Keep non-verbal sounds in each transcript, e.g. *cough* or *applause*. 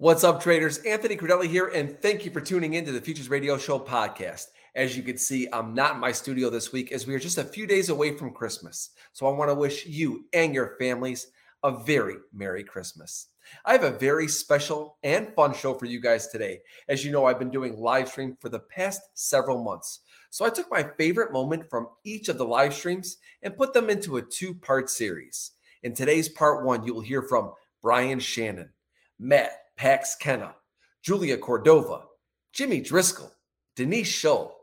What's up, traders? Anthony Crudele here, and thank you for tuning in to the Futures Radio Show podcast. As you can see, I'm not in my studio this week as we are just a few days away from Christmas. So I want to wish you and your families a very Merry Christmas. I have a very special and fun show for you guys today. As you know, I've been doing live stream for the past several months. So I took my favorite moment from each of the live streams and put them into a two part series. In today's part one, you will hear from Brian Shannon, Matt Pax Kenna, Julia Cordova, Jimmy Driscoll, Denise Shull,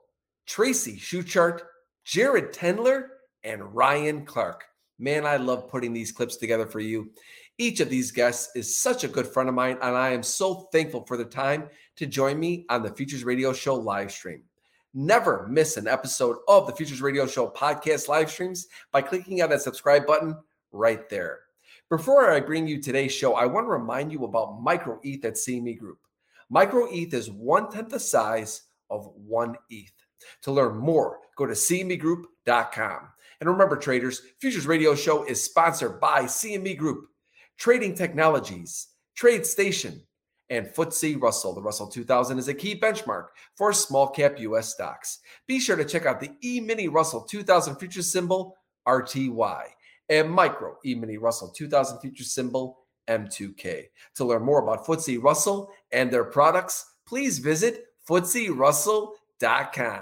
Tracy Shuchart, Jared Tendler, and Ryan Clark. Man, I love putting these clips together for you. Each of these guests is such a good friend of mine, and I am so thankful for the time to join me on the Futures Radio Show live stream. Never miss an episode of the Futures Radio Show podcast live streams by clicking on that subscribe button right there. Before I bring you today's show, I want to remind you about Micro ETH at CME Group. Micro ETH is one tenth the size of one ETH. To learn more, go to CMEGroup.com. And remember, traders, Futures Radio Show is sponsored by CME Group, Trading Technologies, TradeStation, and FTSE Russell. The Russell 2000 is a key benchmark for small cap US stocks. Be sure to check out the E Mini Russell 2000 futures symbol RTY and Micro E-mini Russell 2000 future symbol M2K. To learn more about FTSE Russell and their products, please visit FTSERussell.com.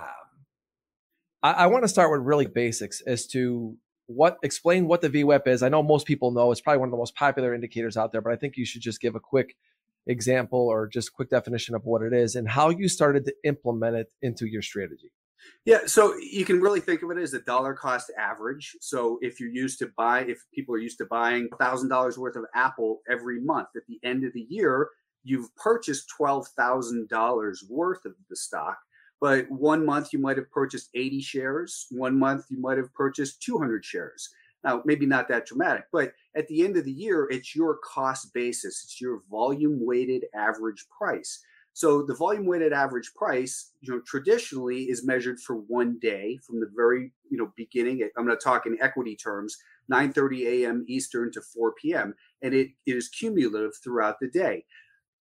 I, I want to start with really basics as to what explain what the VWAP is. I know most people know it's probably one of the most popular indicators out there, but I think you should just give a quick example or just quick definition of what it is and how you started to implement it into your strategy. Yeah, so you can really think of it as a dollar cost average. So if you're used to buy, if people are used to buying thousand dollars worth of Apple every month, at the end of the year, you've purchased twelve thousand dollars worth of the stock. But one month you might have purchased 80 shares. One month you might have purchased 200 shares. Now, maybe not that dramatic, but at the end of the year, it's your cost basis. It's your volume weighted average price. So the volume weighted average price, you know, traditionally is measured for one day from the very, you know, beginning. I'm going to talk in equity terms, 9:30 a.m. Eastern to 4 p.m. and it, it is cumulative throughout the day.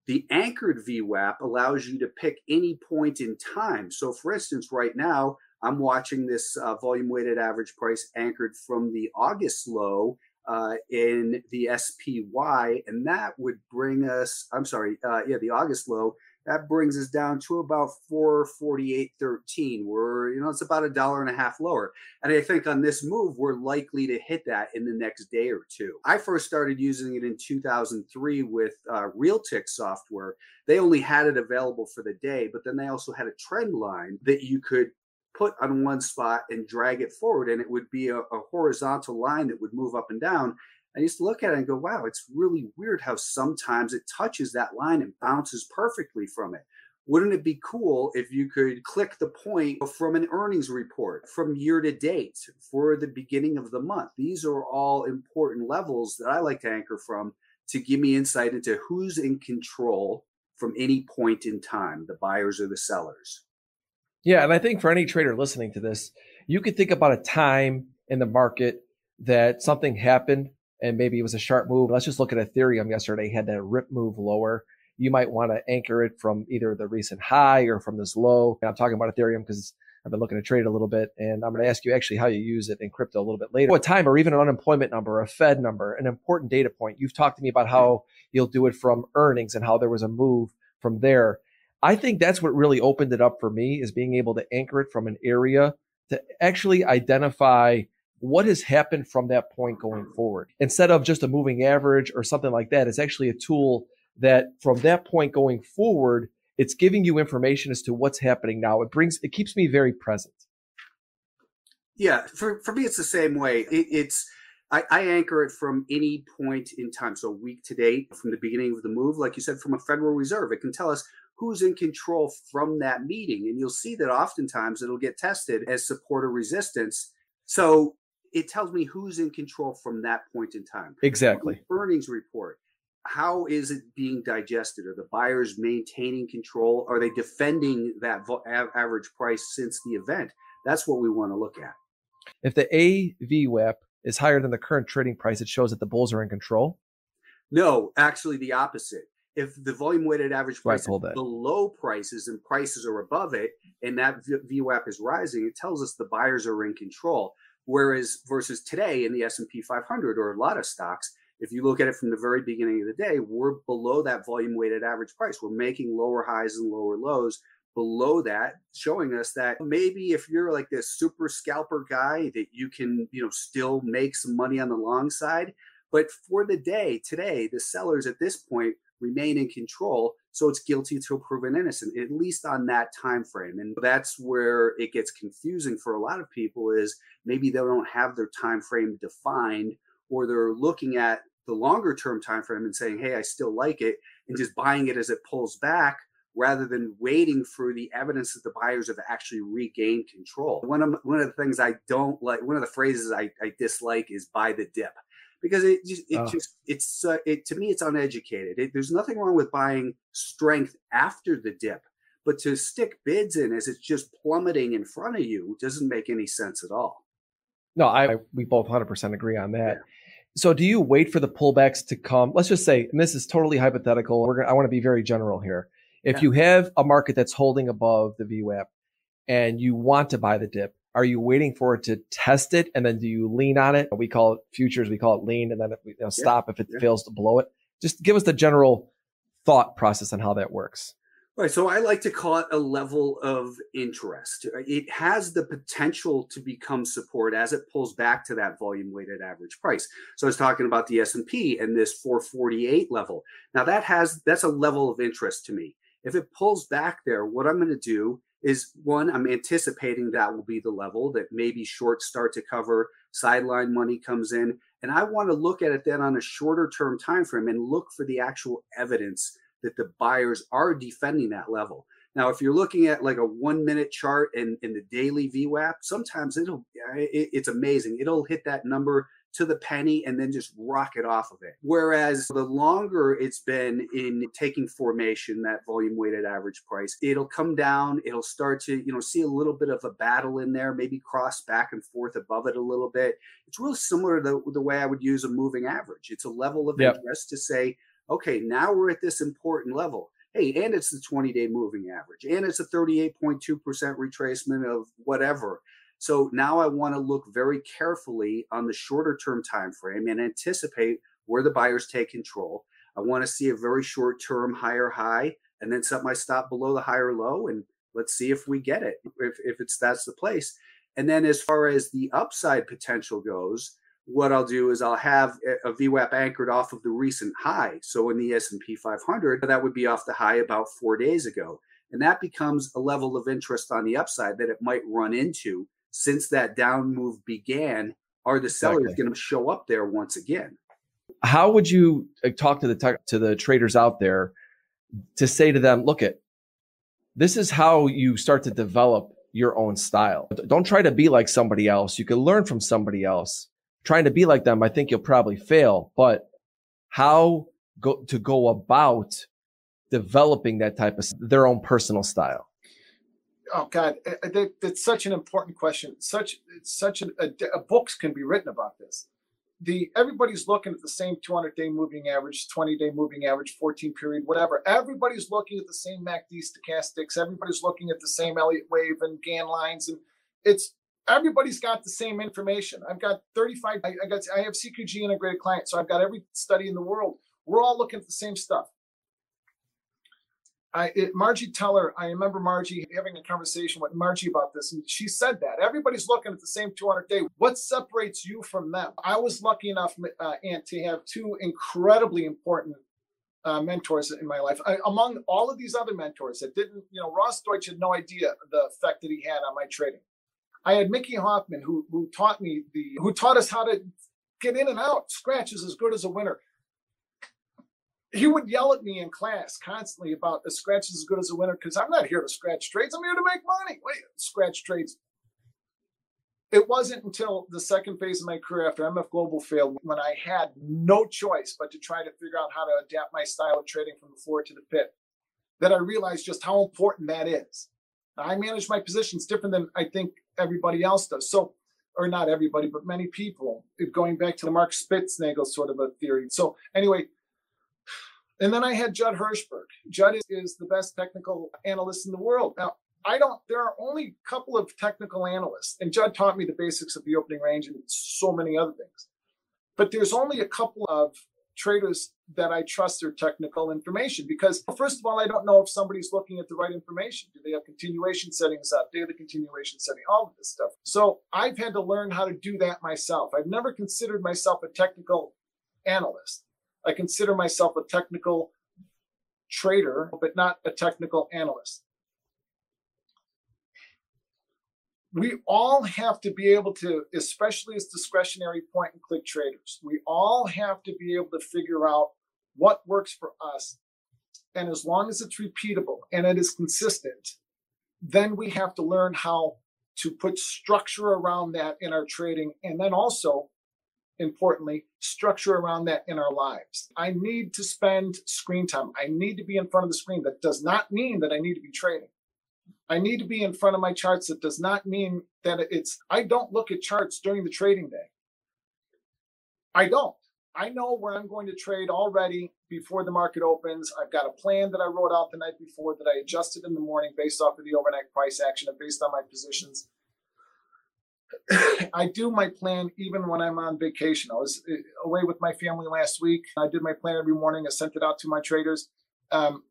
The anchored VWAP allows you to pick any point in time. So, for instance, right now I'm watching this uh, volume weighted average price anchored from the August low uh, in the SPY, and that would bring us. I'm sorry, uh, yeah, the August low that brings us down to about 448.13. We're, you know, it's about a dollar and a half lower. And I think on this move, we're likely to hit that in the next day or two. I first started using it in 2003 with uh, Realtick software. They only had it available for the day, but then they also had a trend line that you could put on one spot and drag it forward and it would be a, a horizontal line that would move up and down I used to look at it and go, wow, it's really weird how sometimes it touches that line and bounces perfectly from it. Wouldn't it be cool if you could click the point from an earnings report from year to date for the beginning of the month? These are all important levels that I like to anchor from to give me insight into who's in control from any point in time, the buyers or the sellers. Yeah. And I think for any trader listening to this, you could think about a time in the market that something happened and maybe it was a sharp move. Let's just look at Ethereum yesterday, had that rip move lower. You might want to anchor it from either the recent high or from this low. And I'm talking about Ethereum because I've been looking to trade a little bit and I'm going to ask you actually how you use it in crypto a little bit later. What time or even an unemployment number, a Fed number, an important data point. You've talked to me about how you'll do it from earnings and how there was a move from there. I think that's what really opened it up for me is being able to anchor it from an area to actually identify what has happened from that point going forward? Instead of just a moving average or something like that it's actually a tool that from that point going forward it's giving you information as to what's happening now. It brings it keeps me very present. Yeah for, for me it's the same way. It, it's I, I anchor it from any point in time. So week to date from the beginning of the move like you said from a federal reserve it can tell us who's in control from that meeting. And you'll see that oftentimes it'll get tested as support or resistance. So it tells me who's in control from that point in time. Exactly. Earnings report. How is it being digested? Are the buyers maintaining control? Are they defending that average price since the event? That's what we want to look at. If the AVWAP is higher than the current trading price, it shows that the bulls are in control. No, actually, the opposite. if the volume weighted average price right, is below prices and prices are above it, and that VWAP is rising, it tells us the buyers are in control. Whereas versus today in the S&P 500 or a lot of stocks, if you look at it from the very beginning of the day, we're below that volume weighted average price. We're making lower highs and lower lows below that, showing us that maybe if you're like this super scalper guy, that you can, you know, still make some money on the long side. But for the day today, the sellers at this point remain in control so it's guilty till proven innocent at least on that time frame and that's where it gets confusing for a lot of people is maybe they don't have their time frame defined or they're looking at the longer term time frame and saying hey i still like it and just buying it as it pulls back rather than waiting for the evidence that the buyers have actually regained control. One of one of the things i don't like one of the phrases i, I dislike is buy the dip because it just it oh. just it's uh, it to me it's uneducated. It, there's nothing wrong with buying strength after the dip, but to stick bids in as it's just plummeting in front of you doesn't make any sense at all. No, I we both 100% agree on that. Yeah. So do you wait for the pullbacks to come? Let's just say, and this is totally hypothetical. We're gonna, I want to be very general here. If yeah. you have a market that's holding above the VWAP and you want to buy the dip, are you waiting for it to test it and then do you lean on it? We call it futures, we call it lean, and then you know, stop if it yeah. fails to blow it. Just give us the general thought process on how that works. Right. So I like to call it a level of interest. It has the potential to become support as it pulls back to that volume weighted average price. So I was talking about the S&P and this 448 level. Now that has that's a level of interest to me. If it pulls back there, what I'm going to do is one, I'm anticipating that will be the level that maybe shorts start to cover, sideline money comes in. And I want to look at it then on a shorter term time frame and look for the actual evidence that the buyers are defending that level. Now, if you're looking at like a one minute chart and in, in the daily VWAP, sometimes it'll it, it's amazing. It'll hit that number to the penny and then just rocket off of it. Whereas the longer it's been in taking formation, that volume weighted average price, it'll come down, it'll start to, you know, see a little bit of a battle in there, maybe cross back and forth above it a little bit. It's really similar to the, the way I would use a moving average. It's a level of yep. interest to say, okay, now we're at this important level. Hey, and it's the 20 day moving average, and it's a 38.2% retracement of whatever. So now I want to look very carefully on the shorter term time frame and anticipate where the buyers take control. I want to see a very short term higher high and then set my stop below the higher low and let's see if we get it if, if it's that's the place. And then as far as the upside potential goes, what I'll do is I'll have a VWAP anchored off of the recent high. So in the S&P 500, that would be off the high about 4 days ago. And that becomes a level of interest on the upside that it might run into since that down move began, are the sellers exactly. going to show up there once again? How would you talk to the to the traders out there to say to them, look at this is how you start to develop your own style. Don't try to be like somebody else. You can learn from somebody else. Trying to be like them, I think you'll probably fail, but how go to go about developing that type of their own personal style? Oh God, eh, eh, that's such an important question. Such such a, a, a, books can be written about this. The everybody's looking at the same 200 day moving average, 20 day moving average, 14 period, whatever. Everybody's looking at the same MACD stochastics. Everybody's looking at the same Elliott wave and Gann lines, and it's everybody's got the same information. I've got 35. I, I got I have CQG integrated clients, so I've got every study in the world. We're all looking at the same stuff. I, it, Margie Teller, I remember Margie having a conversation with Margie about this, and she said that everybody's looking at the same 200 day. What separates you from them? I was lucky enough, uh, Ant, to have two incredibly important uh, mentors in my life. I, among all of these other mentors that didn't, you know, Ross Deutsch had no idea the effect that he had on my trading. I had Mickey Hoffman, who who taught me the, who taught us how to get in and out. Scratch is as good as a winner he would yell at me in class constantly about a scratch is as good as a winner because I'm not here to scratch trades. I'm here to make money. Wait, scratch trades. It wasn't until the second phase of my career after MF Global failed when I had no choice but to try to figure out how to adapt my style of trading from the floor to the pit that I realized just how important that is. I manage my positions different than I think everybody else does. So, or not everybody, but many people, going back to the Mark Spitznagel sort of a theory. So, anyway, And then I had Judd Hirschberg. Judd is, is the best technical analyst in the world. Now, I don't, there are only a couple of technical analysts, and Judd taught me the basics of the opening range and so many other things. But there's only a couple of traders that I trust their technical information because, first of all, I don't know if somebody's looking at the right information. Do they have continuation settings up? Daily continuation setting, all of this stuff. So I've had to learn how to do that myself. I've never considered myself a technical analyst. I consider myself a technical trader, but not a technical analyst. we all have to be able to, especially as discretionary point and click traders, we all have to be able to figure out what works for us. And as long as it's repeatable and it is consistent, then we have to learn how to put structure around that in our trading. And then also, importantly, structure around that in our lives. I need to spend screen time. I need to be in front of the screen. That does not mean that I need to be trading. I need to be in front of my charts. That does not mean that it's, I don't look at charts during the trading day. I don't. I know where I'm going to trade already before the market opens. I've got a plan that I wrote out the night before that I adjusted in the morning based off of the overnight price action and based on my positions. *laughs* I do my plan even when I'm on vacation. I was uh, away with my family last week. I did my plan every morning. I sent it out to my traders. Um,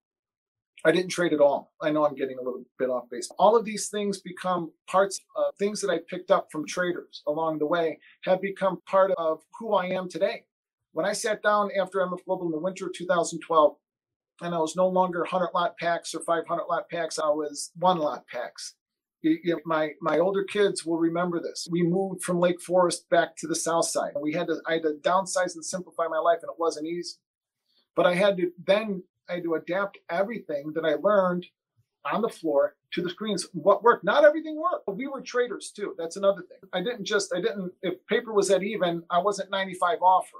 I didn't trade at all. I know I'm getting a little bit off base. All of these things become parts of things that I picked up from traders along the way, have become part of who I am today. When I sat down after MF Global in the winter of 2012, and I was no longer 100 lot packs or 500 lot packs, I was one lot packs. My my older kids will remember this. We moved from Lake Forest back to the south side. We had to I had to downsize and simplify my life, and it wasn't easy. But I had to then I had to adapt everything that I learned on the floor to the screens. What worked? Not everything worked. We were traders too. That's another thing. I didn't just, I didn't, if paper was at even, I wasn't 95 offer.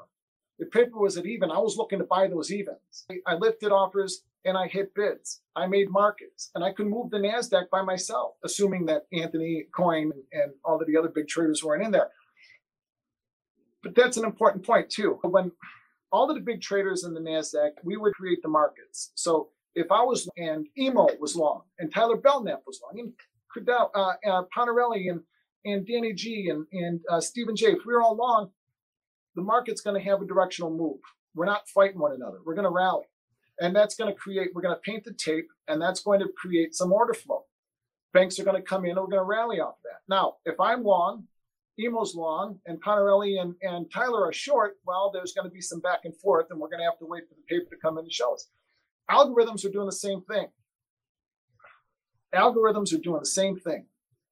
If paper was at even, I was looking to buy those evens. I lifted offers and I hit bids. I made markets and I could move the NASDAQ by myself, assuming that Anthony Coin and all of the other big traders weren't in there. But that's an important point too. When all of the big traders in the NASDAQ, we would create the markets. So if I was, and Emo was long, and Tyler Belknap was long, and Crudele, uh, uh, Ponarelli and, and Danny G and, and uh, Stephen J, if we were all long, the market's going to have a directional move. We're not fighting one another. We're going to rally. And that's going to create, we're going to paint the tape, and that's going to create some order flow. Banks are going to come in, and we're going to rally off that. Now, if I'm long Emo's long and Ponarelli and, and Tyler are short, well, there's going to be some back and forth, and we're going to have to wait for the paper to come in and show us. Algorithms are doing the same thing. Algorithms are doing the same thing.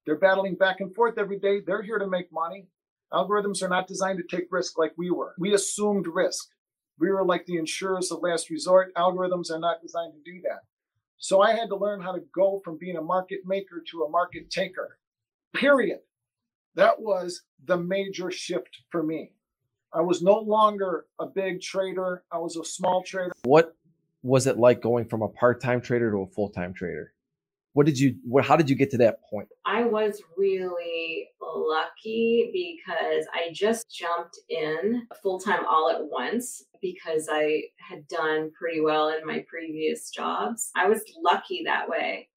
They're battling back and forth every day. They're here to make money. Algorithms are not designed to take risk like we were. We assumed risk. We were like the insurers of last resort. Algorithms are not designed to do that. So I had to learn how to go from being a market maker to a market taker, period. That was the major shift for me. I was no longer a big trader. I was a small trader. What was it like going from a part-time trader to a full-time trader? What did you what how did you get to that point? I was really lucky because I just jumped in full-time all at once because I had done pretty well in my previous jobs. I was lucky that way.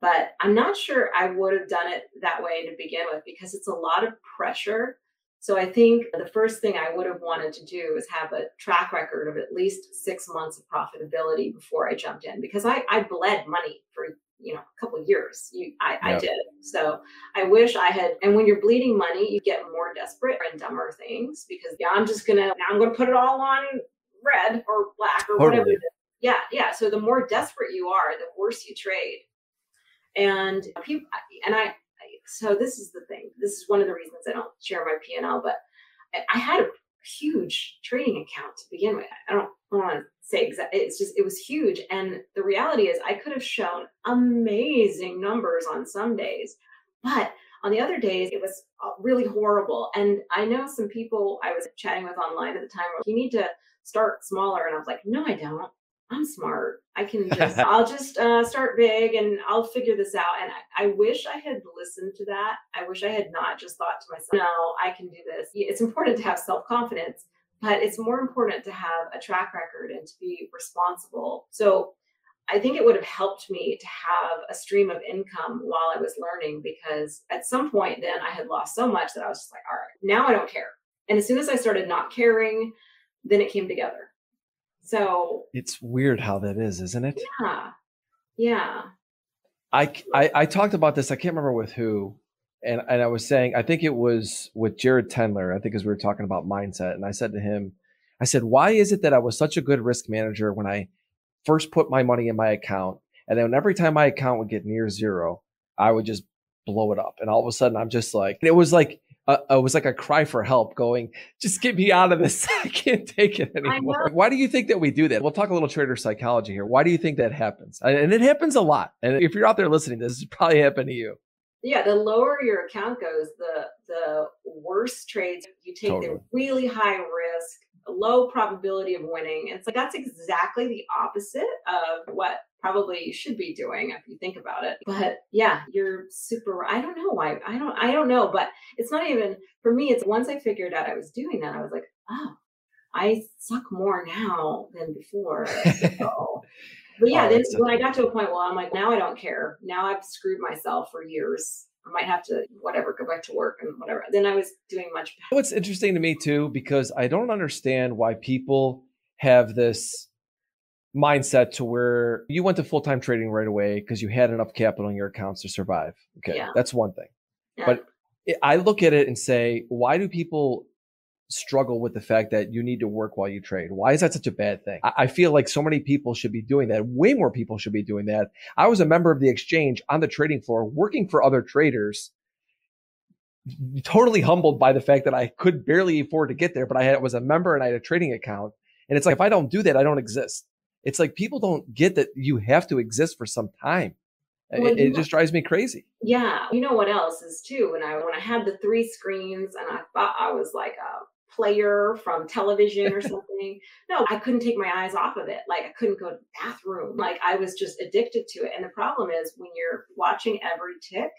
But I'm not sure I would have done it that way to begin with because it's a lot of pressure. So I think the first thing I would have wanted to do is have a track record of at least six months of profitability before I jumped in because I, I bled money for you know a couple years you I, yep. I did so i wish i had and when you're bleeding money you get more desperate and dumber things because yeah i'm just gonna now i'm gonna put it all on red or black or totally. whatever yeah yeah so the more desperate you are the worse you trade and people and I so this is the thing this is one of the reasons i don't share my p&l but i had a huge trading account to begin with i don't want to say exactly it's just it was huge and the reality is i could have shown amazing numbers on some days but on the other days it was uh, really horrible and i know some people i was chatting with online at the time you need to start smaller and i was like no i don't I'm smart. I can *laughs* just, I'll just uh, start big and I'll figure this out. And I, I, wish I had listened to that. I wish I had not just thought to myself, no, I can do this. It's important to have self confidence, but it's more important to have a track record and to be responsible. So I think it would have helped me to have a stream of income while I was learning because at some point then I had lost so much that I was just like, all right, now I don't care. And as soon as I started not caring, then it came together. So it's weird how that is, isn't it? Yeah. Yeah. I, I, I talked about this. I can't remember with who, and and I was saying I think it was with Jared Tendler. I think as we were talking about mindset, and I said to him, I said, why is it that I was such a good risk manager when I first put my money in my account, and then every time my account would get near zero, I would just blow it up, and all of a sudden I'm just like, it was like uh, it was like a cry for help going, just get me out of this. *laughs* I can't take it anymore. Why do you think that we do that? We'll talk a little trader psychology here. Why do you think that happens? And it happens a lot. And if you're out there listening, this has probably happened to you. Yeah, the lower your account goes, the the worse trades you take totally. the really high risk low probability of winning. and so that's exactly the opposite of what probably you should be doing if you think about it. But yeah, you're super I don't know why. I don't I don't know, but it's not even for me it's once I figured out I was doing that I was like, "Oh, I suck more now than before." *laughs* So, but yeah, oh, then when I got to a point, where I'm like, now I don't care. Now I've screwed myself for years I might have to whatever go back to work and whatever. Then I was doing much better. What's interesting to me too, because I don't understand why people have this mindset to where you went to full time trading right away because you had enough capital in your accounts to survive. Okay, yeah. that's one thing. Yeah. But I look at it and say, why do people struggle with the fact that you need to work while you trade. Why is that such a bad thing? I feel like so many people should be doing that. Way more people should be doing that. I was a member of the exchange on the trading floor working for other traders, totally humbled by the fact that I could barely afford to get there, but I had, was a member and I had a trading account. And it's like, if I don't do that, I don't exist. It's like people don't get that you have to exist for some time. Well, it, it just drives me crazy. Yeah. You know what else is too? When I when I had the three screens and I thought I was like a player from television or something. no, I couldn't take my eyes off of it. Like I couldn't go to the bathroom. Like I was just addicted to it. And the problem is when you're watching every tick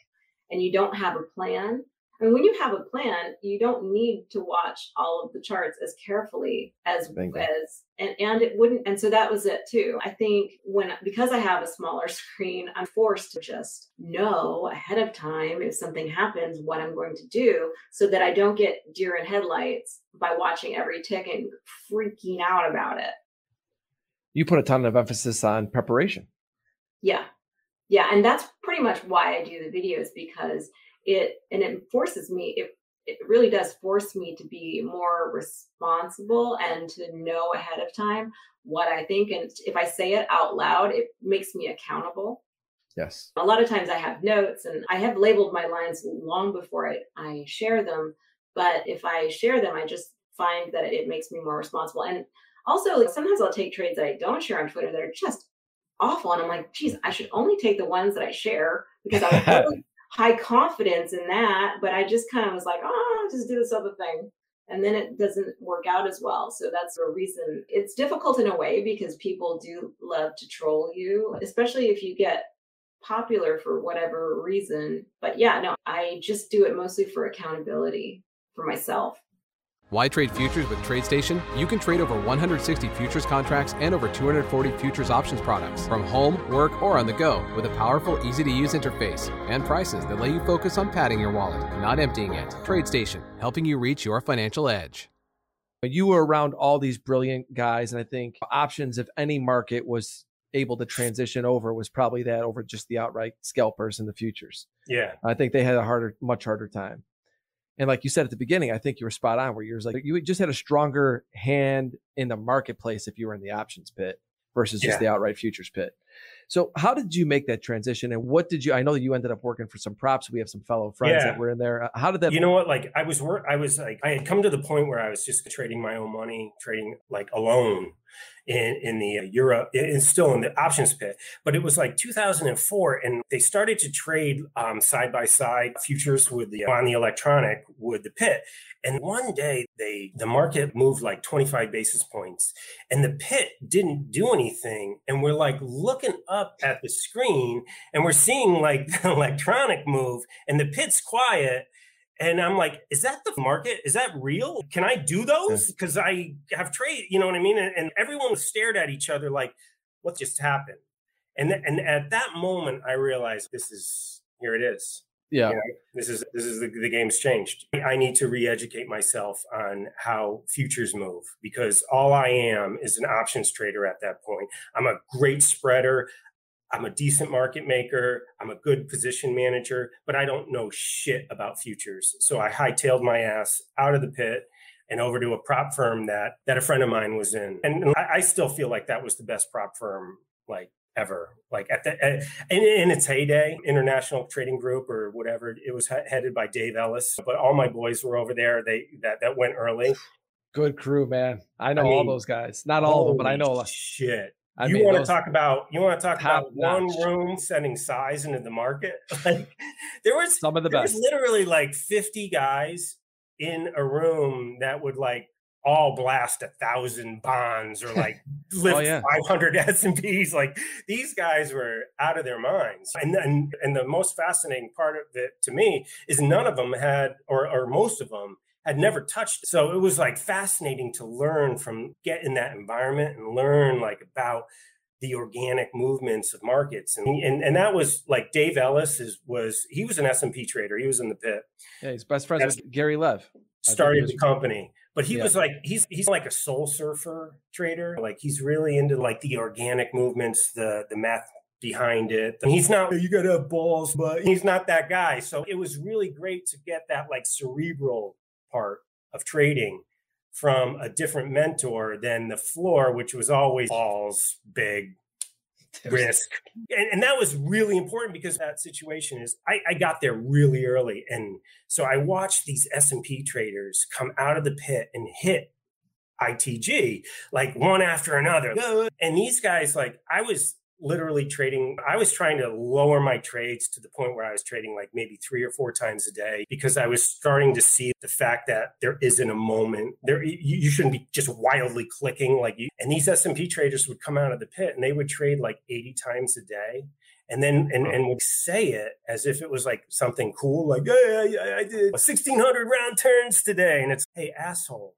and you don't have a plan, and when you have a plan, you don't need to watch all of the charts as carefully as as and and it wouldn't and so that was it too. I think when because I have a smaller *laughs* screen, I'm forced to just know ahead of time if something happens what I'm going to do so that I don't get deer in headlights by watching every tick and freaking out about it. You put a ton of emphasis on preparation. Yeah. Yeah, and that's pretty much why I do the videos because it and it forces me it it really does force me to be more responsible and to know ahead of time what I think. And if I say it out loud, it makes me accountable. Yes. A lot of times I have notes and I have labeled my lines long before I, I share them. But if I share them, I just find that it makes me more responsible. And also, like sometimes I'll take trades that I don't share on Twitter that are just awful. And I'm like, geez, I should only take the ones that I share because I *laughs* really high confidence in that, but I just kind of was like, oh, just do this other thing. And then it doesn't work out as well. So that's a reason. It's difficult in a way because people do love to troll you, especially if you get popular for whatever reason. But yeah, no, I just do it mostly for accountability for myself. Why trade futures with TradeStation? You can trade over 160 futures contracts and over 240 futures options products from home, work, or on the go with a powerful, easy to use interface and prices that let you focus on padding your wallet, not emptying it. TradeStation, helping you reach your financial edge. You were around all these brilliant guys, and I think options, if any market was able to transition over, was probably that over just the outright scalpers in the futures. Yeah. I think they had a harder, much harder time. And like you said at the beginning, I think you were spot on where you're like, you just had a stronger hand in the marketplace if you were in the options pit versus just yeah. the outright futures pit. So how did you make that transition and what did you, I know that you ended up working for some props. We have some fellow friends yeah. that were in there. Uh, how did that? You know what? Like I was work, I was like, I had come to the point where I was just trading my own money, trading like alone in in the uh, euro it's still in the options pit. But it was like 2004 and they started to trade um, side by side futures with the on the electronic with the pit. And one day they the market moved like 25 basis points and the pit didn't do anything. And we're like looking up at the screen and we're seeing like the *laughs* electronic move and the pit's quiet And I'm like, is that the market? Is that real? Can I do those? Because I have trade, you know what I mean? And, and everyone stared at each other like, what just happened? And, th- and at that moment, I realized this is, here it is. Yeah. You know, this is this is the, the game's changed. I need to re-educate myself on how futures move because all I am is an options trader at that point. I'm a great spreader. I'm a decent market maker. I'm a good position manager, but I don't know shit about futures. So I hightailed my ass out of the pit and over to a prop firm that that a friend of mine was in, and I, I still feel like that was the best prop firm like ever. Like at the at, in, in, its heyday, International Trading Group or whatever, it was headed by Dave Ellis. But all my boys were over there. They that that went early. Good crew, man. I know I mean, all those guys. Not all of them, but I know. Shit. I you want to talk about you want to talk about one room sending size into the market? *laughs* Like there was some of the best. literally like 50 guys in a room that would like all blast a thousand bonds or like *laughs* oh, lift oh, yeah. 500 S&Ps. Like these guys were out of their minds. And, and, and the most fascinating part of it to me is none of them had, or, or most of them had never touched. It. So it was like fascinating to learn from get in that environment and learn like about the organic movements of markets. And, and and that was like Dave Ellis is was he was an S&P trader. He was in the pit. Yeah he's best friends with Gary Lev. Started the company. But he yeah. was like he's he's like a soul surfer trader. Like he's really into like the organic movements the the math behind it. And he's not you gotta have balls but he's not that guy. So it was really great to get that like cerebral part of trading from a different mentor than the floor which was always balls big risk. And, and, that was really important because that situation is I, I, got there really early. And so i watched these s&p traders come out of the pit and hit itg like one after another. And these guys like i was literally trading i was trying to lower my trades to the point where i was trading like maybe three or four times a day because i was starting to see the fact that there isn't a moment there you, you shouldn't be just wildly clicking like you and these s&p traders would come out of the pit and they would trade like 80 times a day and then and, and would say it as if it was like something cool like yeah, yeah i did 1600 round turns today. And it's hey asshole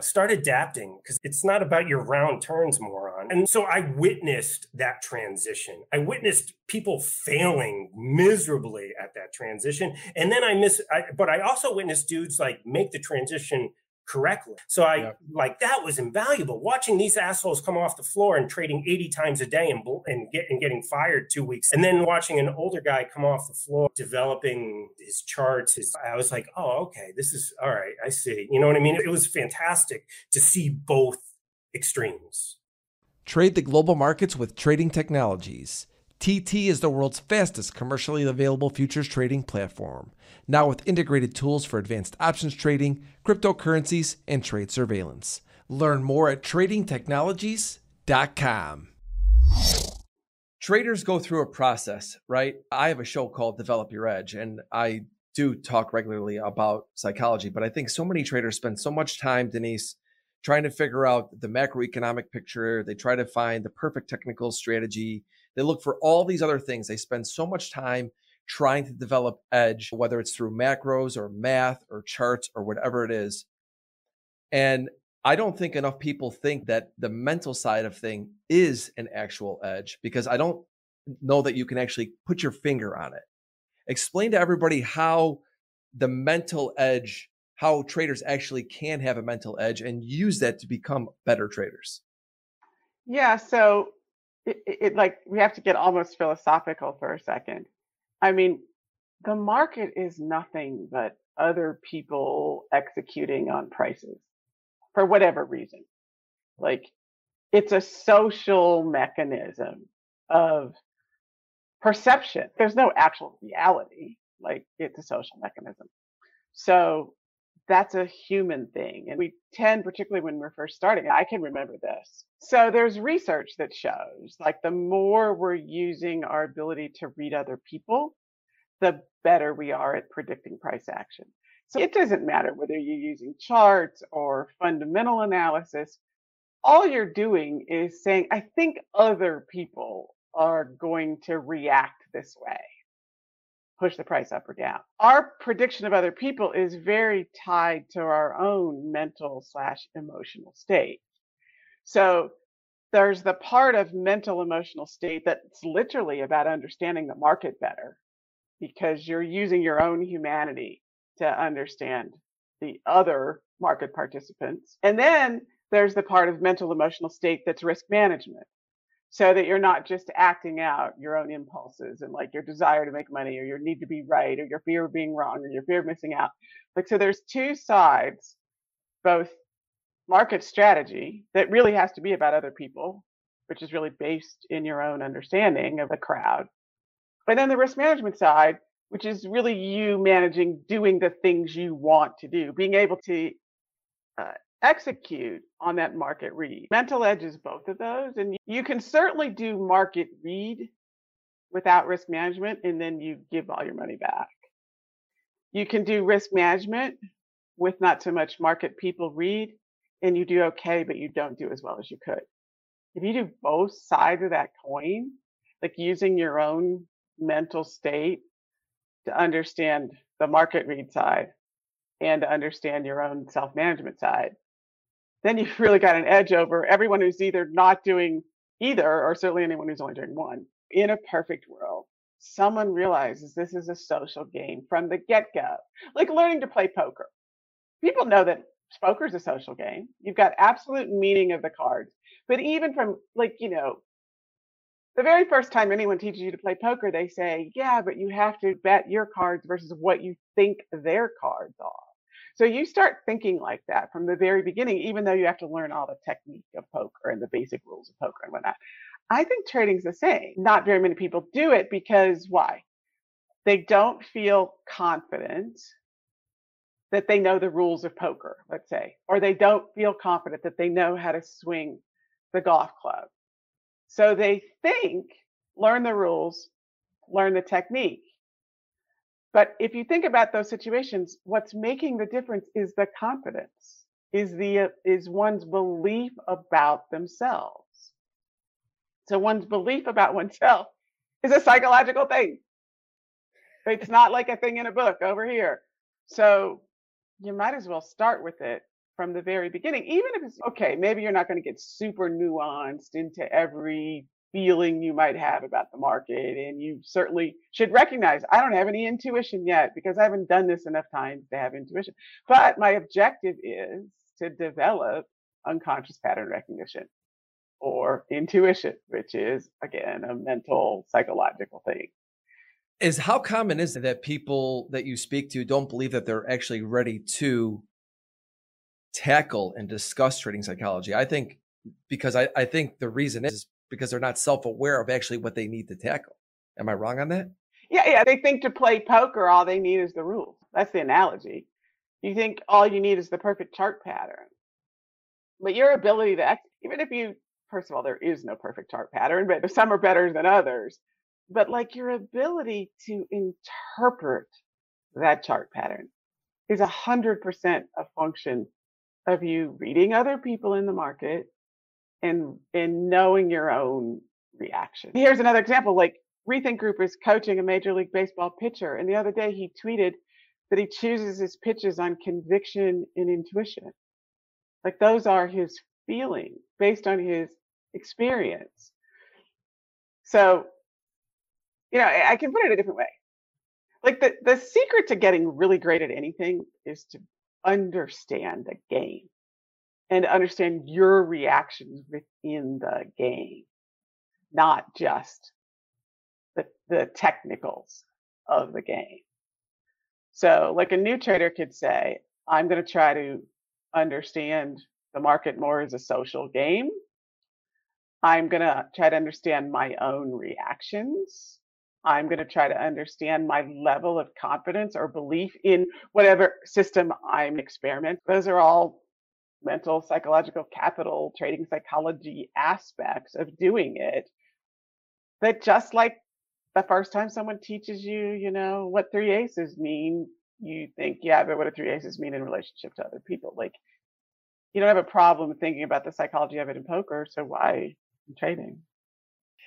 Start adapting because it's not about your round turns, moron. And so I witnessed that transition. I witnessed people failing miserably at that transition. And then I miss, I, but I also witnessed dudes like make the transition correctly. So I yeah. like that was invaluable. Watching these assholes come off the floor and trading 80 times a day and and get and getting fired two weeks, and then watching an older guy come off the floor developing his charts. His, I was like, oh, okay, this is all right. I see. You know what I mean? It was fantastic to see both extremes. Trade the global markets with trading technologies. TT is the world's fastest commercially available futures trading platform, now with integrated tools for advanced options trading, cryptocurrencies, and trade surveillance. Learn more at tradingtechnologies.com. Traders go through a process, right? I have a show called Develop Your Edge, and I do talk regularly about psychology, but I think so many traders spend so much time, Denise, trying to figure out the macroeconomic picture. They try to find the perfect technical strategy they look for all these other things. They spend so much time trying to develop edge, whether it's through macros or math or charts or whatever it is. And I don't think enough people think that the mental side of thing is an actual edge because I don't know that you can actually put your finger on it. Explain to everybody how the mental edge, how traders actually can have a mental edge and use that to become better traders. Yeah. So it, it, like we have to get almost philosophical for a second. I mean, the market is nothing but other people executing on prices for whatever reason. Like it's a social mechanism of perception. There's no actual reality. Like it's a social mechanism. So that's a human thing. And we tend, particularly when we're first starting, I can remember this. So there's research that shows like the more we're using our ability to read other people, the better we are at predicting price action. So it doesn't matter whether you're using charts or fundamental analysis. All you're doing is saying, I think other people are going to react this way. Push the price up or down. Our prediction of other people is very tied to our own mental slash emotional state. So there's the part of mental emotional state that's literally about understanding the market better because you're using your own humanity to understand the other market participants. And then there's the part of mental emotional state that's risk management so that you're not just acting out your own impulses and like your desire to make money or your need to be right or your fear of being wrong or your fear of missing out. Like, so there's two sides, both market strategy that really has to be about other people, which is really based in your own understanding of the crowd. But then the risk management side, which is really you managing doing the things you want to do, being able to uh, execute on that market read. Mental edge is both of those. And you can certainly do market read without risk management, and then you give all your money back. You can do risk management with not so much market people read, and you do okay, but you don't do as well as you could. If you do both sides of that coin, like using your own mental state to understand the market read side and to understand your own self management side, then you've really got an edge over everyone who's either not doing either, or certainly anyone who's only doing one. In a perfect world, someone realizes this is a social game from the get go, like learning to play poker. People know that poker is a social game. You've got absolute meaning of the cards. But even from, like, you know, the very first time anyone teaches you to play poker, they say, yeah, but you have to bet your cards versus what you think their cards are. So you start thinking like that from the very beginning, even though you have to learn all the technique of poker and the basic rules of poker and whatnot. I think trading's the same. Not very many people do it because why? They don't feel confident that they know the rules of poker, let's say, or they don't feel confident that they know how to swing the golf club. So they think, learn the rules, learn the technique. But if you think about those situations, what's making the difference is the confidence, is the is one's belief about themselves. So one's belief about oneself is a psychological thing. It's not like a thing in a book over here. So you might as well start with it from the very beginning, even if it's okay. Maybe you're not going to get super nuanced into every feeling you might have about the market. And you certainly should recognize I don't have any intuition yet because I haven't done this enough times to have intuition. But my objective is to develop unconscious pattern recognition or intuition, which is again a mental psychological thing. Is how common is it that people that you speak to don't believe that they're actually ready to tackle and discuss trading psychology? I think because I, I think the reason is because they're not self-aware of actually what they need to tackle. Am I wrong on that? Yeah, yeah. They think to play poker, all they need is the rules. That's the analogy. You think all you need is the perfect chart pattern. But your ability to, even if you, first of all, there is no perfect chart pattern, but some are better than others. But like your ability to interpret that chart pattern is a hundred percent a function of you reading other people in the market and and knowing your own reaction. Here's another example like Rethink Group is coaching a major league baseball pitcher and the other day he tweeted that he chooses his pitches on conviction and intuition. Like those are his feelings based on his experience. So, you know, I can put it a different way. Like the, the secret to getting really great at anything is to understand the game and understand your reactions within the game, not just the, the technicals of the game. So, like a new trader could say, I'm going to try to understand the market more as a social game. I'm going to try to understand my own reactions. I'm going to try to understand my level of confidence or belief in whatever system I'm experimenting. Those are all mental, psychological capital, trading psychology aspects of doing it. That just like the first time someone teaches you, you know, what three aces mean, you think, yeah, but what do three aces mean in relationship to other people? Like, you don't have a problem thinking about the psychology of it in poker, so why in trading?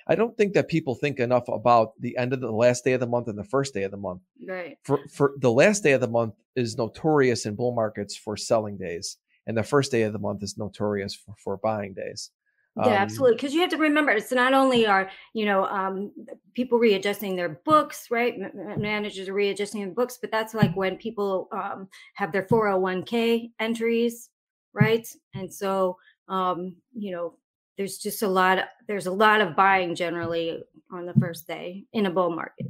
I don't think that people think enough about the end of the last day of the month and the first day of the month. Right. For for the last day of the month is notorious in bull markets for selling days, and the first day of the month is notorious for, for buying days. Yeah, Um, absolutely. Because you have to remember, it's not only are you know um, people readjusting their books, right? Managers are readjusting their books, but that's like when people um, have their four hundred one k entries, right? And so um, you know, there's just a lot. there's a lot of buying generally on the first day in a bull market.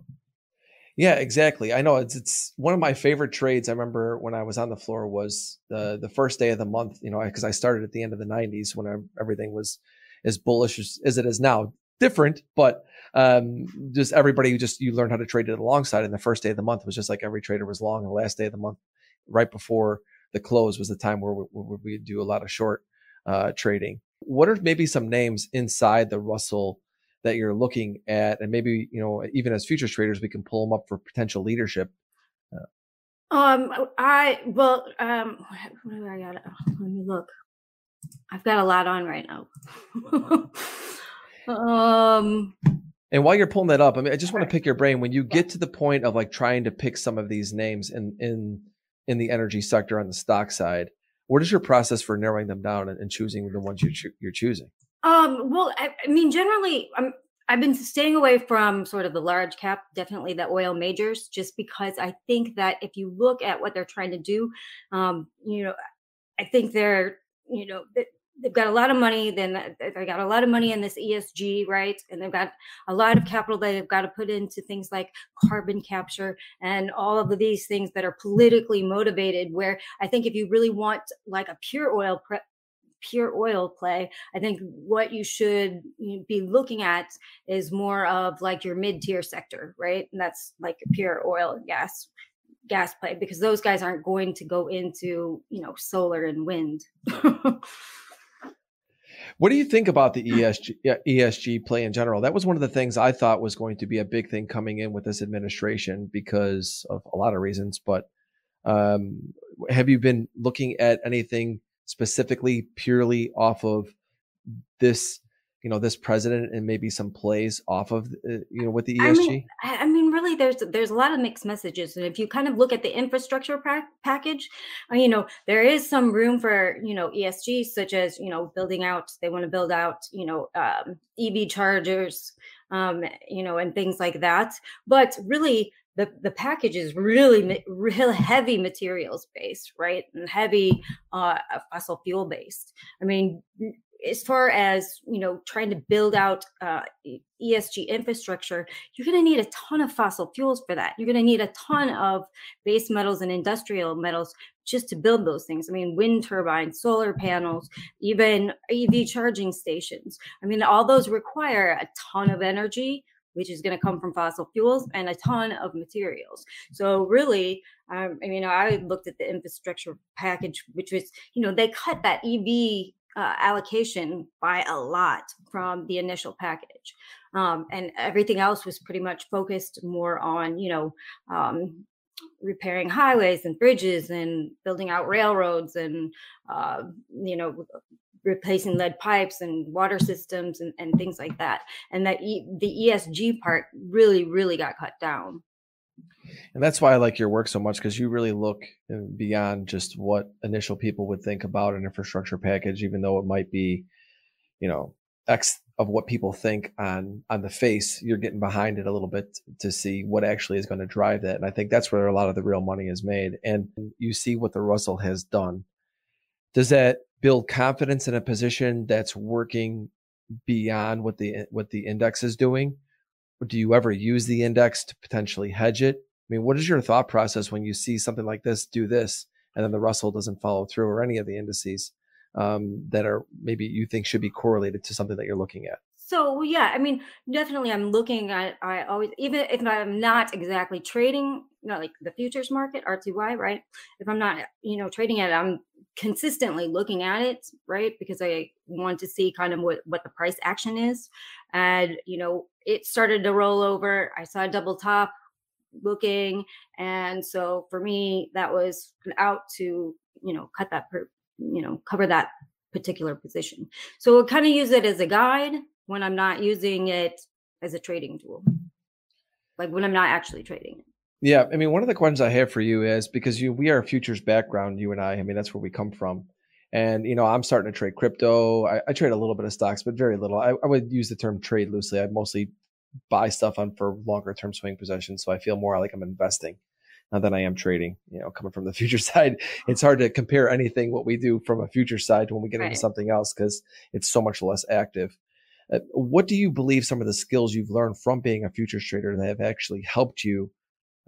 Yeah, exactly. I know it's it's one of my favorite trades. I remember when I was on the floor was the the first day of the month. You know, because I started at the end of the '90s when I, everything was as bullish as, as it is now. Different, but um, just everybody just you learned how to trade it alongside. And the first day of the month was just like every trader was long. And the last day of the month, right before the close, was the time where we, where we do a lot of short uh, trading. What are maybe some names inside the Russell? That you're looking at and maybe you know even as futures traders we can pull them up for potential leadership Um, I well, um, what do I got? Let me look. I've got a lot on right now. *laughs* um, and while you're pulling that up i mean i just want to pick your brain when you get to the point of like trying to pick some of these names in in in the energy sector on the stock side what is your process for narrowing them down and, and choosing the ones you choo- you're choosing um, well, I, I mean, generally, I'm I've been staying away from sort of the large cap, definitely the oil majors, just because I think that if you look at what they're trying to do, um, you know, I think they're, you know, they- they've got a lot of money. Then they got a lot of money in this ESG, right? And they've got a lot of capital that they've got to put into things like carbon capture and all of these things that are politically motivated. Where I think if you really want like a pure oil pre- pure oil play, I think what you should be looking at is more of like your mid tier sector, right? And that's like pure oil and gas gas play because those guys aren't going to go into you know solar and wind. what do you think about the esg esg play in general that was one of the things i thought was going to be a big thing coming in with this administration because of a lot of reasons but um, have you been looking at anything specifically purely off of this you know this president and maybe some plays off of uh, you know with the I esg mean, I I mean, really, there's there's a lot of mixed messages, and if you kind of look at the infrastructure pack package, uh, you know, there is some room for you know ESG, such as you know building out. They want to build out you know um, EV chargers, um, you know, and things like that. But really, the the package is really real heavy materials based, right, and heavy uh, fossil fuel based. I mean, as far as you know trying to build out uh, esg infrastructure you're going to need a ton of fossil fuels for that. You're going to need a ton of base metals and industrial metals just to build those things. I mean wind turbines solar panels even ev charging stations. I mean all those require a ton of energy which is going to come from fossil fuels and a ton of materials so really um, i mean i looked at the infrastructure package which was you know they cut that ev uh, allocation by a lot from the initial package. Um, and everything else was pretty much focused more on, you know, um, repairing highways and bridges and building out railroads and, uh, you know, replacing lead pipes and water systems and, and things like that. And that e- the ESG part really, really got cut down. and that's why i like your work so much because you really look uh, beyond just what initial people would think about an infrastructure package even though it might be you know x of what people think on on the face you're getting behind it a little bit to see what actually is going to drive that and i think that's where a lot of the real money is made and you see what the russell has done does that build confidence in a position that's working beyond what the what the index is doing do you ever use the index to potentially hedge it I mean, what is your thought process when you see something like this do this, and then the Russell doesn't follow through, or any of the indices um, that are maybe you think should be correlated to something that you're looking at? So yeah, I mean, definitely, I'm looking at. I always, even if I'm not exactly trading, you know, like the futures market (RTY), right? If I'm not, you know, trading it, I'm consistently looking at it, right? Because I want to see kind of what what the price action is, and you know, it started to roll over. I saw a double top looking, and so for me, that was out to you know cut that per, you know cover that particular position. So I kind of use it as a guide when I'm not using it as a trading tool. Like when I'm not actually trading it. Yeah, I mean, one of the questions I have for you is because you we are a futures background, you and I. I mean, that's where we come from. And you know, I'm starting to trade crypto. I, I trade a little bit of stocks, but very little. I, I, would use the term trade loosely. I mostly buy stuff on for longer term swing positions, so I feel more like I'm investing than I am trading. You know, coming from the *laughs* future side, it's hard to compare anything what we do from a future side to when we get right. into something else because it's so much less active. Uh, what do you believe some of the skills you've learned from being a futures trader that have actually helped you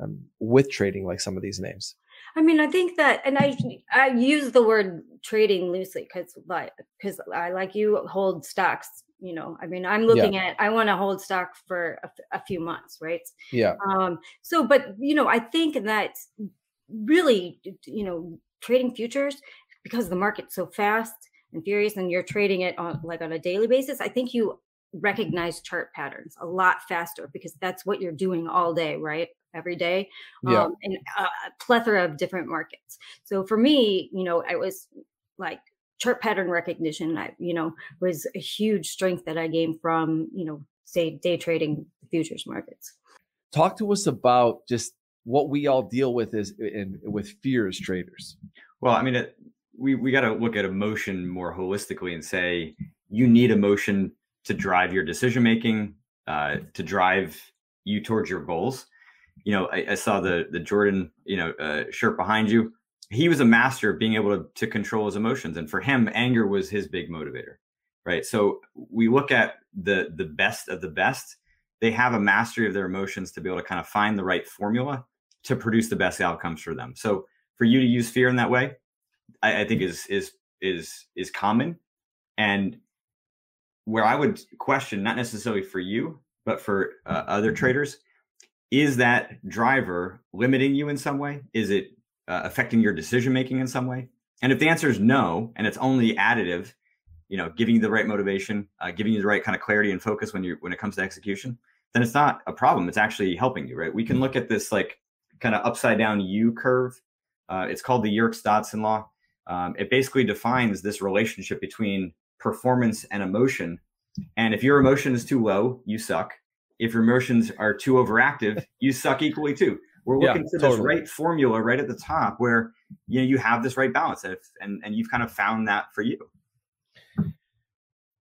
um, with trading like some of these names? I mean, I think that, and I I use the word trading loosely because like because I like you hold stocks. You know, I mean, I'm looking yeah. at I want to hold stock for a, a, few months, right? Yeah. Um. So, but you know, I think that really, you know, trading futures because the market's so fast and furious, and you're trading it on like on a daily basis. I think you recognize chart patterns a lot faster because that's what you're doing all day, right? every day yeah. um, in a plethora of different markets. So for me, you know, I was like chart pattern recognition, I, you know, was a huge strength that I gained from, you know, say day trading futures markets. Talk to us about just what we all deal with is in with fear as traders. Well, I mean, it, we we got to look at emotion more holistically and say you need emotion to drive your decision making, uh, to drive you towards your goals you know, I, I saw the the Jordan, you know, uh, shirt behind you. He was a master of being able to, to control his emotions, and for him, anger was his big motivator, right? So we look at the the best of the best. They have a mastery of their emotions to be able to kind of find the right formula to produce the best outcomes for them. So for you to use fear in that way, I, I think is is is is common, and where I would question, not necessarily for you, but for uh, other traders, is that driver limiting you in some way? Is it uh, affecting your decision making in some way? And if the answer is no, and it's only additive, you know, giving you the right motivation, uh, giving you the right kind of clarity and focus when you when it comes to execution, then it's not a problem. It's actually helping you, right? We can look at this like kind of upside down U curve. Uh, it's called the Yerkes Dodson law. Um, it basically defines this relationship between performance and emotion. And if your emotion is too low, you suck if your emotions are too overactive, you suck equally too. We're looking yeah, for totally. this right formula right at the top where you know you have this right balance and, and and you've kind of found that for you.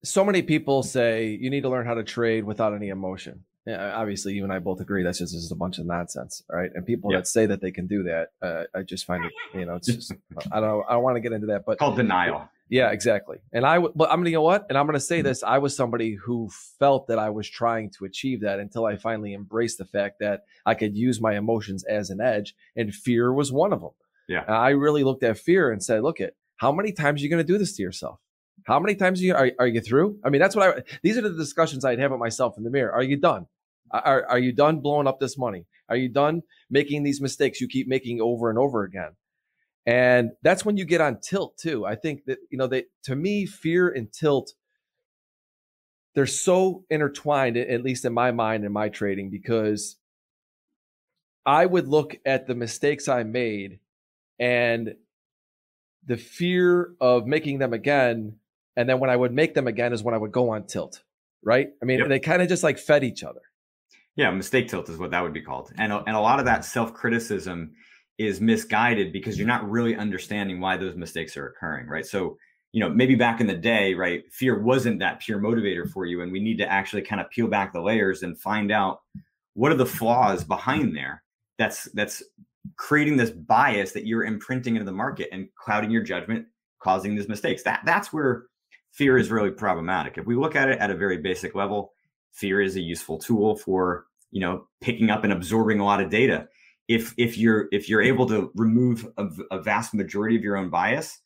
So many people say you need to learn how to trade without any emotion. Yeah, obviously, you and I both agree that's just, just a bunch of nonsense, right? And people yeah. that say that they can do that, uh, I just find it, you know, it's just *laughs* I don't I don't want to get into that, but called denial. Yeah, exactly. And I, but I'm gonna, you know what? And I'm gonna say mm-hmm. this: I was somebody who felt that I was trying to achieve that until I finally embraced the fact that I could use my emotions as an edge, and fear was one of them. Yeah, and I really looked at fear and said, "Look, at how many times are you gonna do this to yourself? How many times are you are, are you through? I mean, that's what I. These are the discussions I'd have with myself in the mirror. Are you done? Are are you done blowing up this money? Are you done making these mistakes you keep making over and over again? And that's when you get on tilt too. I think that, you know, they, to me, fear and tilt, they're so intertwined, at least in my mind and my trading, because I would look at the mistakes I made and the fear of making them again. And then when I would make them again is when I would go on tilt. Right. I mean, yep. they kind of just like fed each other. Yeah. Mistake tilt is what that would be called. And, and a lot of that self criticism is misguided because you're mm-hmm. not really understanding why those mistakes are occurring, right? So, you know, maybe back in the day, right, fear wasn't that pure motivator for you. And we need to actually kind of peel back the layers and find out what are the flaws behind there that's that's creating this bias that you're imprinting into the market and clouding your judgment, causing these mistakes. That that's where fear is really problematic. If we look at it at a very basic level, fear is a useful tool for, you know, picking up and absorbing a lot of data. If if you're if you're able to remove a, a, vast majority of your own bias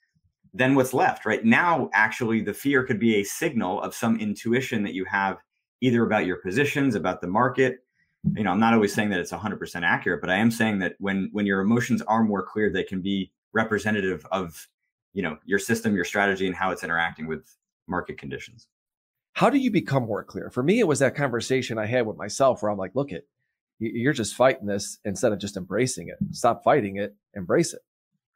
then what's left right? Now actually the fear could be a signal of some intuition that you have either about your positions about the market. You know i'm not always saying that it's 100% accurate but i am saying that when when your emotions are more clear they can be representative of you know your system your strategy and how it's interacting with market conditions how do you become more clear for me it was that conversation i had with myself where i'm like look it, you're just fighting this instead of just embracing it. Stop fighting it, embrace it.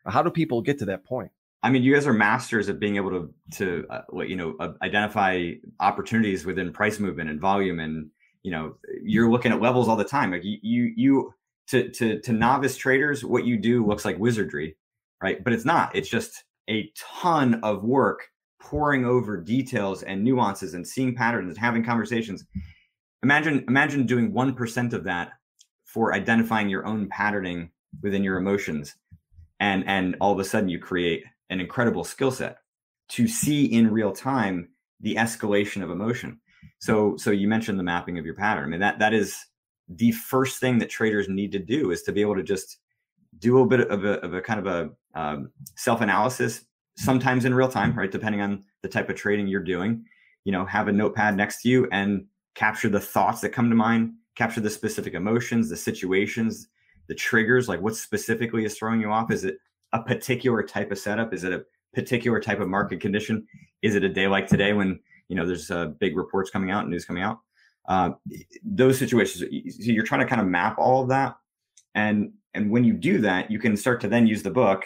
How do people get to that point? I mean, you guys are masters at being able to to uh, you know uh, identify opportunities within price movement and volume and you know you're looking at levels all the time like you you, you to to to novice traders what you do looks like wizardry right but it's not it's just a ton of work pouring over details and nuances and seeing patterns and having conversations. Imagine imagine doing 1% of that for identifying your own patterning within your emotions. And and all of a sudden you create an incredible skill set to see in real time the escalation of emotion. So so you mentioned the mapping of your pattern. I mean that that is the first thing that traders need to do is to be able to just do a bit of a, of a kind of a um, self-analysis sometimes in real time right depending on the type of trading you're doing you know have a notepad next to you and capture the thoughts that come to mind capture the specific emotions the situations the triggers like what specifically is throwing you off? Is it a particular type of setup? Is it a particular type of market condition? Is it a day like today when you know there's uh, big reports coming out news coming out? Uh, those situations so you're trying to kind of map all of that and and when you do that you can start to then use the book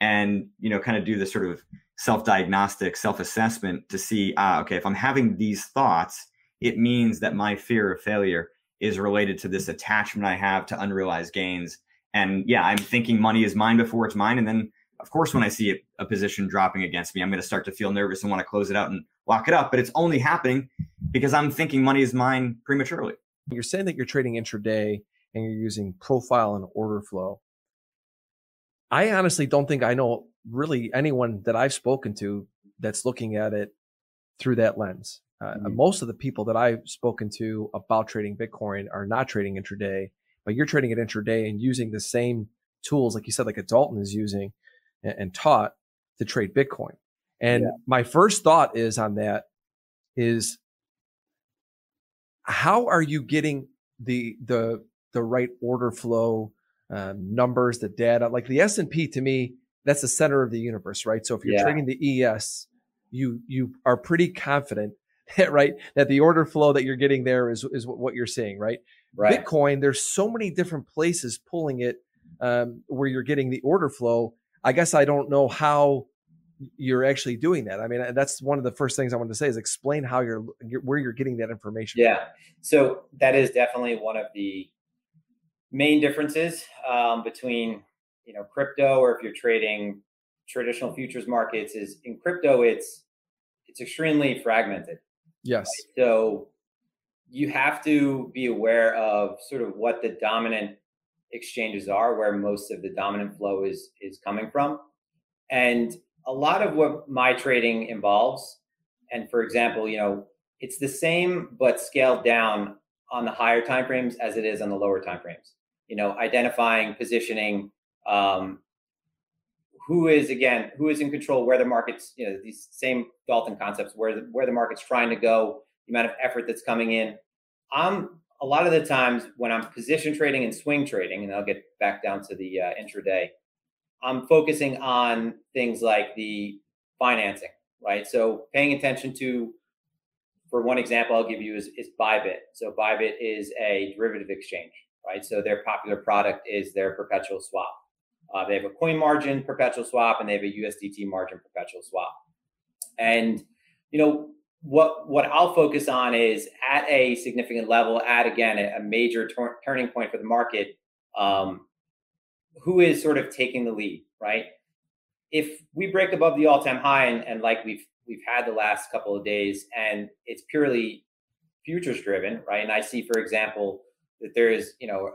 and you know kind of do this sort of self-diagnostic self-assessment to see ah okay if i'm having these thoughts it means that my fear of failure is related to this attachment i have to unrealized gains. And yeah i'm thinking money is mine before it's mine and then of course when i see a, a position dropping against me i'm going to start to feel nervous and want to close it out and lock it up but it's only happening because i'm thinking money is mine prematurely. You're saying that you're trading intraday and you're using profile and order flow I honestly don't think I know really anyone that I've spoken to that's looking at it through that lens. Uh, mm-hmm. Most of the people that I've spoken to about trading Bitcoin are not trading intraday, but you're trading it intraday and using the same tools, like you said, like a Dalton is using and, and taught to trade Bitcoin. And yeah. my first thought is on that is how are you getting the the the right order flow um, numbers, the data. Like the S and P to me, that's the center of the universe, right? So if you're yeah. trading the ES, you you are pretty confident, *laughs* right, that the order flow that you're getting there is is what you're seeing, right? Right. Bitcoin, there's so many different places pulling it um, where you're getting the order flow. I guess I don't know how you're actually doing that. I mean, that's one of the first things I wanted to say is explain how you're where you're getting that information. Yeah. So that is definitely one of the main differences um, between you know crypto or if you're trading traditional futures markets is in crypto it's it's extremely fragmented yes. Right? so you have to be aware of sort of what the dominant exchanges are where most of the dominant flow is is coming from. And a lot of what my trading involves and for example you know it's the same but scaled down on the higher time frames as it is on the lower time frames you know, identifying, positioning, um, who is again, who is in control, where the market's, you know, these same Dalton concepts, where the, where the market's trying to go, the amount of effort that's coming in. I'm a lot of the times when I'm position trading and swing trading, and I'll get back down to the uh, intraday, I'm focusing on things like the financing, right? So paying attention to, for one example, I'll give you is, is Bybit. So Bybit is a derivative exchange right? So their popular product is their perpetual swap. Uh, they have a coin margin perpetual swap and they have a USDT margin perpetual swap. And you know what what I'll focus on is at a significant level, at again a, major tor- turning point for the market. Um, who is sort of taking the lead, right? If we break above the all-time high, and, and like we've we've had the last couple of days, and it's purely futures driven, right? And I see, for example, that there is, you know, a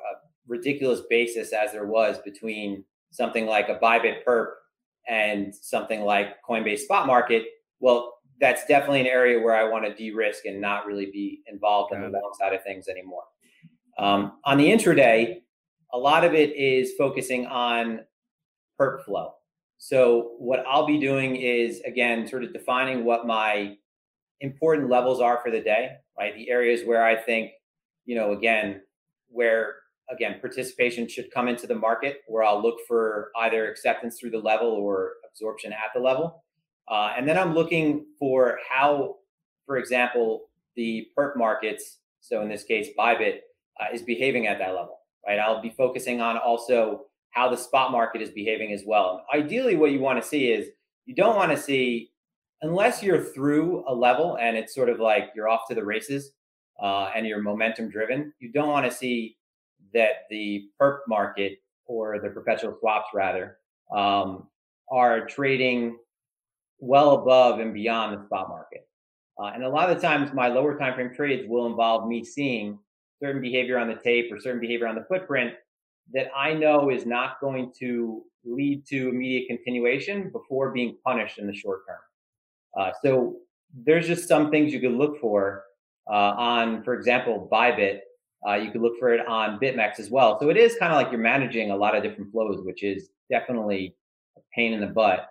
ridiculous basis as there was between something like a Bybit perp and something like Coinbase spot market. Well, that's definitely an area where I want to de-risk and not really be involved in the long side of things anymore. Um, on the intraday, a lot of it is focusing on perp flow. So what I'll be doing is again sort of defining what my important levels are for the day, right? The areas where I think, you know, again, where again participation should come into the market where i'll look for either acceptance through the level or absorption at the level. Uh, and then i'm looking for how for example the perp markets so in this case bybit uh, is behaving at that level right? I'll be focusing on also how the spot market is behaving as well. Ideally what you want to see is you don't want to see unless you're through a level and it's sort of like you're off to the races uh, and you're momentum driven, you don't want to see that the perp market or the perpetual swaps rather um, are trading well above and beyond the spot market. Uh, and a lot of the times, my lower time frame trades will involve me seeing certain behavior on the tape or certain behavior on the footprint that I know is not going to lead to immediate continuation before being punished in the short term. Uh, so there's just some things you could look for on, for example, Bybit. Uh, you could look for it on BitMEX as well. So it is kind of like you're managing a lot of different flows, which is definitely a pain in the butt.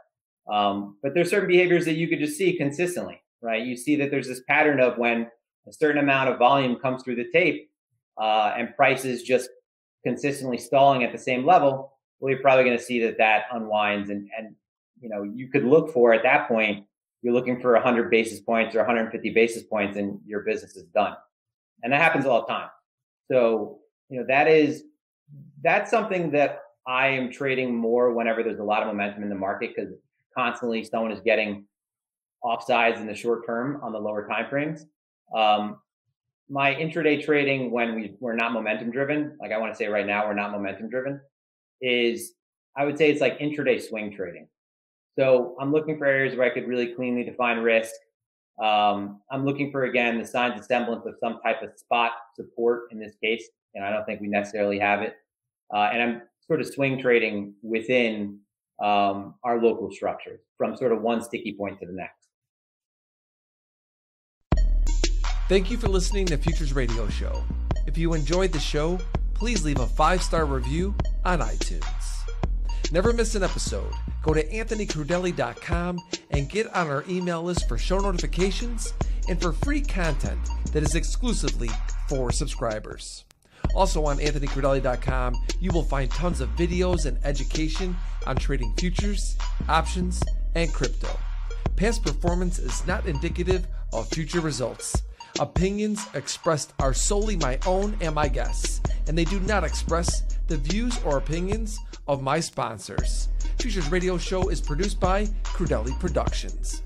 Um, but there's certain behaviors that you could just see consistently, right? You see that there's this pattern of when a certain amount of volume comes through the tape uh, and prices just consistently stalling at the same level, well, you're probably going to see that that unwinds. And, and, you know, you could look for at that point, you're looking for 100 basis points or 150 basis points and your business is done. And that happens all the time. So, you know, that is, that's something that I am trading more whenever there's a lot of momentum in the market because constantly someone is getting offsides in the short term on the lower time frames. Um, my intraday trading when we, we're not momentum driven, like I want to say right now, we're not momentum driven, is I would say it's like intraday swing trading. So I'm looking for areas where I could really cleanly define risk. Um, I'm looking for again the signs and semblance of some type of spot support in this case, and I don't think we necessarily have it. Uh, and I'm sort of swing trading within um, our local structure from sort of one sticky point to the next. Thank you for listening to Futures Radio Show. If you enjoyed the show, please leave a five star review on iTunes. Never miss an episode. Go to anthonycrudele.com and get on our email list for show notifications and for free content that is exclusively for subscribers. Also on anthonycrudele.com, you will find tons of videos and education on trading futures, options, and crypto. Past performance is not indicative of future results. Opinions expressed are solely my own and my guests, and they do not express the views or opinions of my sponsors. Futures Radio Show is produced by Crudele Productions.